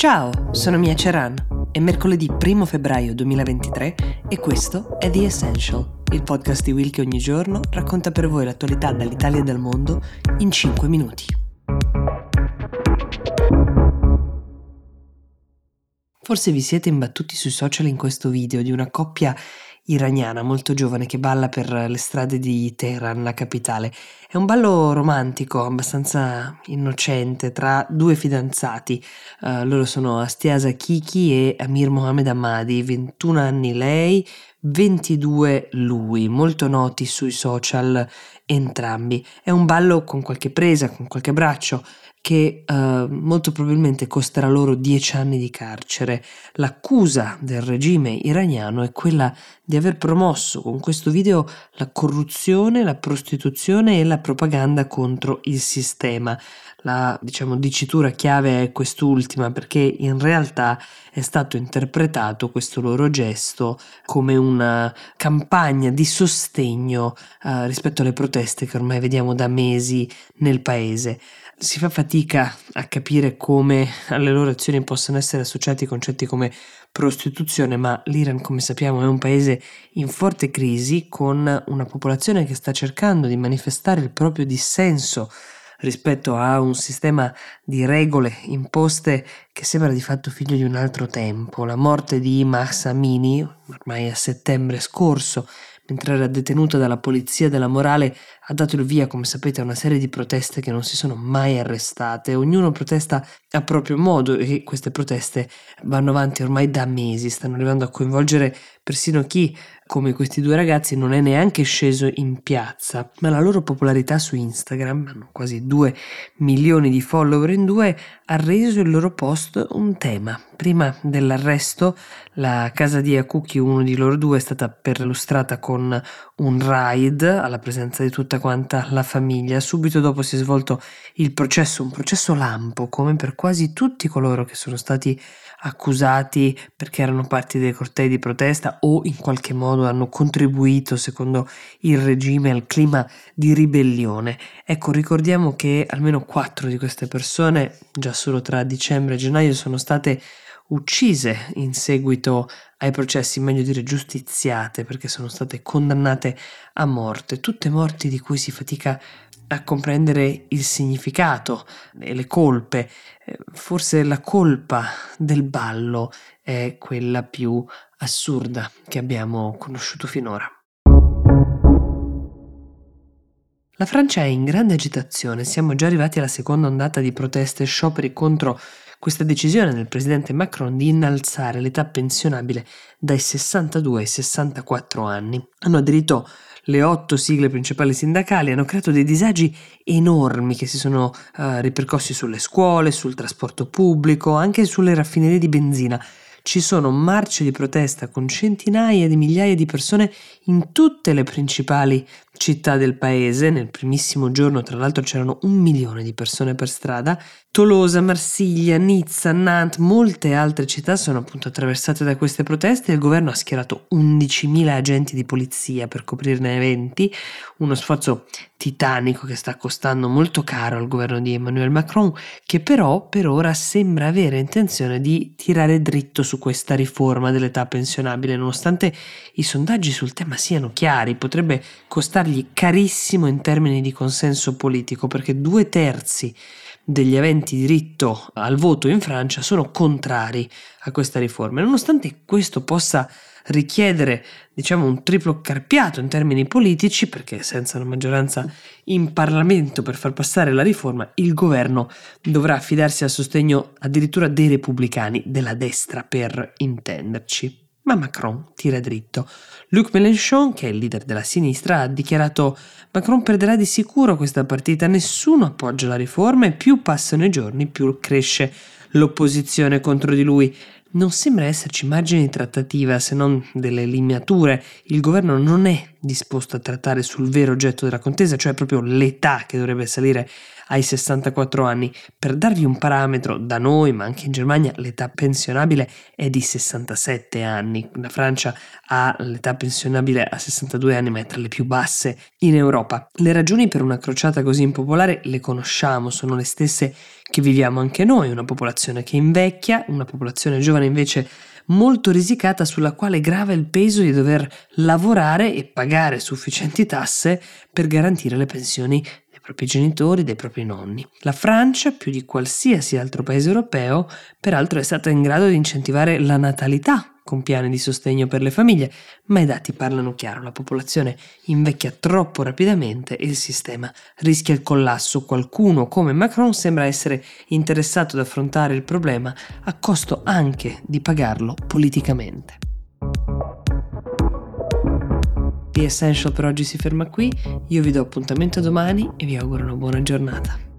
Ciao, sono Mia Ceran. È mercoledì 1 febbraio 2023 e questo è The Essential, il podcast di Will che ogni giorno racconta per voi l'attualità dall'Italia e dal mondo in 5 minuti. Forse vi siete imbattuti sui social in questo video di una coppia iraniana molto giovane che balla per le strade di Teheran, la capitale. È un ballo romantico, abbastanza innocente, tra due fidanzati. Uh, loro sono Astiasa Kiki e Amir Mohamed Ahmadi, 21 anni lei, 22 lui, molto noti sui social entrambi. È un ballo con qualche presa, con qualche braccio, che eh, molto probabilmente costerà loro dieci anni di carcere. L'accusa del regime iraniano è quella di aver promosso con questo video la corruzione, la prostituzione e la propaganda contro il sistema. La diciamo, dicitura chiave è quest'ultima perché in realtà è stato interpretato questo loro gesto come una campagna di sostegno eh, rispetto alle proteste che ormai vediamo da mesi nel paese si fa fatica a capire come alle loro azioni possano essere associati concetti come prostituzione, ma l'Iran, come sappiamo, è un paese in forte crisi con una popolazione che sta cercando di manifestare il proprio dissenso rispetto a un sistema di regole imposte che sembra di fatto figlio di un altro tempo. La morte di Mahsa Amini, ormai a settembre scorso, mentre era detenuta dalla polizia della morale, ha dato il via, come sapete, a una serie di proteste che non si sono mai arrestate. Ognuno protesta a proprio modo e queste proteste vanno avanti ormai da mesi, stanno arrivando a coinvolgere persino chi, come questi due ragazzi, non è neanche sceso in piazza, ma la loro popolarità su Instagram, hanno quasi 2 milioni di follower in due, ha reso il loro post un tema. Prima dell'arresto, la casa di Akuki, uno di loro due, è stata perlustrata con un raid alla presenza di tutta quanta la famiglia. Subito dopo si è svolto il processo, un processo lampo, come per quasi tutti coloro che sono stati accusati perché erano parte dei cortei di protesta o in qualche modo hanno contribuito, secondo il regime, al clima di ribellione. Ecco, ricordiamo che almeno quattro di queste persone, già solo tra dicembre e gennaio, sono state uccise in seguito ai processi, meglio dire giustiziate, perché sono state condannate a morte, tutte morti di cui si fatica a comprendere il significato e le colpe. Eh, forse la colpa del ballo è quella più assurda che abbiamo conosciuto finora. La Francia è in grande agitazione, siamo già arrivati alla seconda ondata di proteste e scioperi contro questa decisione del presidente Macron di innalzare l'età pensionabile dai 62 ai 64 anni. Hanno aderito le otto sigle principali sindacali hanno creato dei disagi enormi che si sono uh, ripercossi sulle scuole, sul trasporto pubblico, anche sulle raffinerie di benzina ci sono marce di protesta con centinaia di migliaia di persone in tutte le principali città del paese. Nel primissimo giorno, tra l'altro, c'erano un milione di persone per strada. Tolosa, Marsiglia, Nizza, Nantes, molte altre città sono appunto attraversate da queste proteste il governo ha schierato 11.000 agenti di polizia per coprirne eventi, uno sforzo titanico che sta costando molto caro al governo di Emmanuel Macron, che però per ora sembra avere intenzione di tirare dritto su questa riforma dell'età pensionabile, nonostante i sondaggi sul tema siano chiari, potrebbe costargli carissimo in termini di consenso politico, perché due terzi degli aventi diritto al voto in Francia sono contrari a questa riforma. Nonostante questo possa richiedere diciamo un triplo carpiato in termini politici perché senza una maggioranza in Parlamento per far passare la riforma il governo dovrà affidarsi al sostegno addirittura dei repubblicani della destra per intenderci. Ma Macron tira dritto. Luc Mélenchon, che è il leader della sinistra, ha dichiarato Macron perderà di sicuro questa partita, nessuno appoggia la riforma e più passano i giorni più cresce l'opposizione contro di lui. Non sembra esserci margine di trattativa se non delle lineature. Il governo non è disposto a trattare sul vero oggetto della contesa, cioè proprio l'età che dovrebbe salire ai 64 anni. Per darvi un parametro, da noi, ma anche in Germania, l'età pensionabile è di 67 anni. La Francia ha l'età pensionabile a 62 anni, ma è tra le più basse in Europa. Le ragioni per una crociata così impopolare le conosciamo, sono le stesse che viviamo anche noi, una popolazione che invecchia, una popolazione giovane invece molto risicata sulla quale grava il peso di dover lavorare e pagare sufficienti tasse per garantire le pensioni dei propri genitori, dei propri nonni. La Francia, più di qualsiasi altro paese europeo, peraltro è stata in grado di incentivare la natalità con piani di sostegno per le famiglie, ma i dati parlano chiaro, la popolazione invecchia troppo rapidamente e il sistema rischia il collasso. Qualcuno come Macron sembra essere interessato ad affrontare il problema a costo anche di pagarlo politicamente. The Essential per oggi si ferma qui, io vi do appuntamento domani e vi auguro una buona giornata.